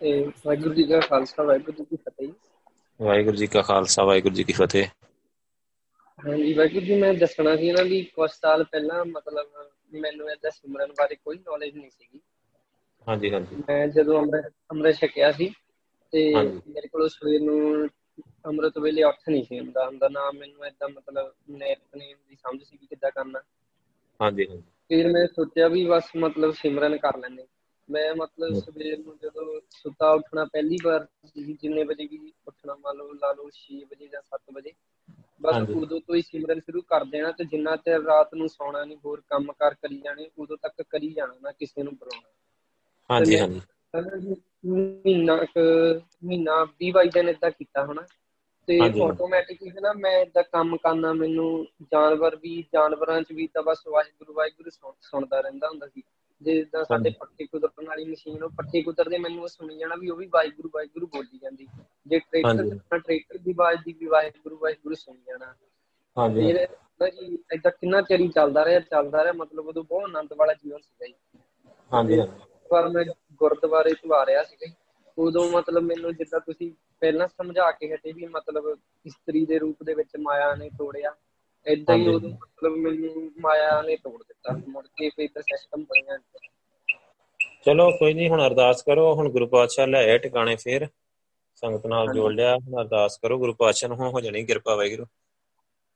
ਵਾਹਿਗੁਰੂ ਜੀ ਕਾ ਖਾਲਸਾ ਵਾਹਿਗੁਰੂ ਜੀ ਕੀ ਫਤਿਹ। ਵਾਹਿਗੁਰੂ ਜੀ ਕਾ ਖਾਲਸਾ ਵਾਹਿਗੁਰੂ ਜੀ ਕੀ ਫਤਿਹ। ਹਾਂਜੀ ਵਾਹਿਗੁਰੂ ਜੀ ਮੈਂ ਦੱਸਣਾ ਸੀ ਨਾ ਵੀ ਕੁਝ ਸਾਲ ਪਹਿਲਾਂ ਮਤਲਬ ਮੈਨੂੰ ਇਹਦਾ ਸਿਮਰਨ ਬਾਰੇ ਕੋਈ ਨੌਲੇਜ ਨਹੀਂ ਸੀਗੀ। ਹਾਂਜੀ ਹਾਂਜੀ। ਮੈਂ ਜਦੋਂ ਅੰਮ੍ਰਿਤ ਅੰਮ੍ਰਿਤ ਛਕਿਆ ਸੀ ਤੇ। ਮੇਰੇ ਕੋਲ ਸਵੇਰ ਨੂੰ ਅੰਮ੍ਰਿਤ ਵੇਲੇ ਉੱਠ ਨਹੀਂ ਸੀ ਹੁੰਦਾ ਹੁੰਦਾ ਨਾ ਮੈਨੂੰ ਏਦਾਂ ਮਤਲਬ ਨਿਤਨੇਮ ਦੀ ਸਮਝ ਸੀ ਕਿ ਕਿੱਦਾਂ ਕਰਨਾ। ਹਾਂਜੀ ਹਾਂਜੀ। ਫਿਰ ਮੈਂ ਸੋਚਿਆ ਵੀ ਬਸ ਮਤਲਬ ਸਿਮਰਨ ਕਰ ਲੈਂਦੇ। ਮੈਂ ਮਤਲਬ। ਸਵੇਰ ਨੂੰ ਜਦੋਂ ਸੁੱਤਾ ਉੱਠਣਾ ਪਹਿਲੀ ਵਾਰ ਜਿੰਨੇ ਵਜੇ ਵੀ ਉੱਠਣਾ ਮੰਨ ਲਓ ਲਾ ਲਓ 6 ਵਜੇ ਜਾਂ 7 ਵਜੇ ਬਸ। ਉਦੋਂ ਤੋਂ ਹੀ ਸਿਮਰਨ ਸ਼ੁਰੂ ਕਰ ਦੇਣਾ ਤੇ ਜਿੰਨਾ ਚਿਰ ਰਾਤ ਨੂੰ ਸੌਣਾ ਨਹੀਂ ਹੋਰ ਕੰਮ ਕਾਰ ਕਰੀ ਜਾਣੇ ਉਦੋਂ ਤੱਕ ਕਰੀ ਜਾਣਾ ਨਾ ਕਿਸੇ ਨੂੰ ਬੁਲਾਉਣਾ ਹਾਂਜੀ ਹਾਂਜੀ ਮਹੀਨਾ ਕੁ ਮਹੀਨਾ 20 22 ਦਿਨ ਏਦਾਂ ਕੀਤਾ ਹਨਾ ਤੇ ਹਾਂਜੀ। ਆਟੋਮੈਟਿਕਲੀ ਨਾ ਮੈਂ ਏਦਾਂ ਕੰਮ ਕਰਨਾ ਮੈਨੂੰ ਜਾਨਵਰ ਵੀ ਜਾਨਵਰਾਂ 'ਚ ਵੀ ਤਾਂ ਬਸ ਵਾਹਿਗੁਰੂ ਵਾਹਿਗੁਰੂ ਸੁਣ- ਸੁਣਦਾ ਰਹਿੰਦਾ ਹੁੰਦਾ ਸੀ ਜਿੱਦਾਂ ਸਾਡੇ। ਪੱਠੇ ਕੁਤਰਨ ਵਾਲੀ ਮਸ਼ੀਨ ਉਹ ਪੱਠੇ ਕੁਤਰਦੇ ਮੈਨੂੰ ਉਹ ਸੁਣੀ ਜਾਣਾ ਵੀ ਉਹ ਵੀ ਵਾਹਿਗੁਰੂ ਵਾਹਿਗੁਰੂ ਬੋਲੀ ਜਾਂਦੀ। ਜੇ ਟਰੈਕਟਰ ਟਰੈਕਟਰ ਦੀ ਆਵਾਜ਼ ਦੀ ਵੀ ਵਾਹਿਗੁਰੂ ਵਾਹਿਗੁਰੂ ਸੁਣੀ ਜਾਣਾ। ਹਾਂਜੀ। ਜੀ ਏਦਾਂ ਕਿੰਨਾ ਚਿਰ ਹੀ ਚੱਲਦਾ ਰਿਹਾ ਚੱਲਦਾ ਰਿਹਾ ਮਤਲਬ ਉਦੋਂ ਬਹੁਤ ਆਨੰਦ ਵਾਲਾ ਜੀਵਨ ਸੀਗਾ ਜੀ। ਹਾਂਜੀ ਹਾਂਜੀ। ਪਰ ਮੈਂ ਗੁਰਦੁਆਰੇ ਤੋਂ ਆ ਰਿਹਾ ਸੀਗਾ। ਉਦੋਂ ਮਤਲਬ ਮੈਨੂੰ ਜਿੱਦਾਂ ਤੁਸੀਂ ਪਹਿਲਾਂ ਸਮਝਾ ਕੇ ਹਟੇ ਵੀ ਮਤਲਬ ਇਸਤਰੀ ਦੇ ਰੂਪ ਦੇ ਵਿੱਚ ਮਾਇਆ ਨੇ ਤੋੜਿਆ। ਏਦਾਂ ਹੀ। ਉਦੋਂ ਮਤਲਬ ਮੈਨੂੰ ਮਾਇਆ ਨੇ ਤੋੜ ਦਿੱਤਾ ਮੁੜ ਕੇ ਫਿਰ ਤਾਂ ਸਿਸਟਮ ਬਣਿਆ। ਚਲੋ ਕੋਈ ਨਹੀਂ ਹੁਣ ਅਰਦਾਸ ਕਰੋ ਹੁਣ ਗੁਰੂ ਪਾਤਸ਼ਾਹ ਲੈ ਆਏ ਟਿਕਾਣੇ ਫੇਰ ਸੰਗਤ ਨਾਲ। ਜੋੜ ਲਿਆ ਹੁਣ ਅਰਦਾਸ ਕਰੋ ਗੁਰੂ ਪਾਤਸ਼ਾਹ ਨੂੰ ਹੋ ਜਾਣੀ ਕਿਰਪਾ ਵਾਹਿਗੁਰੂ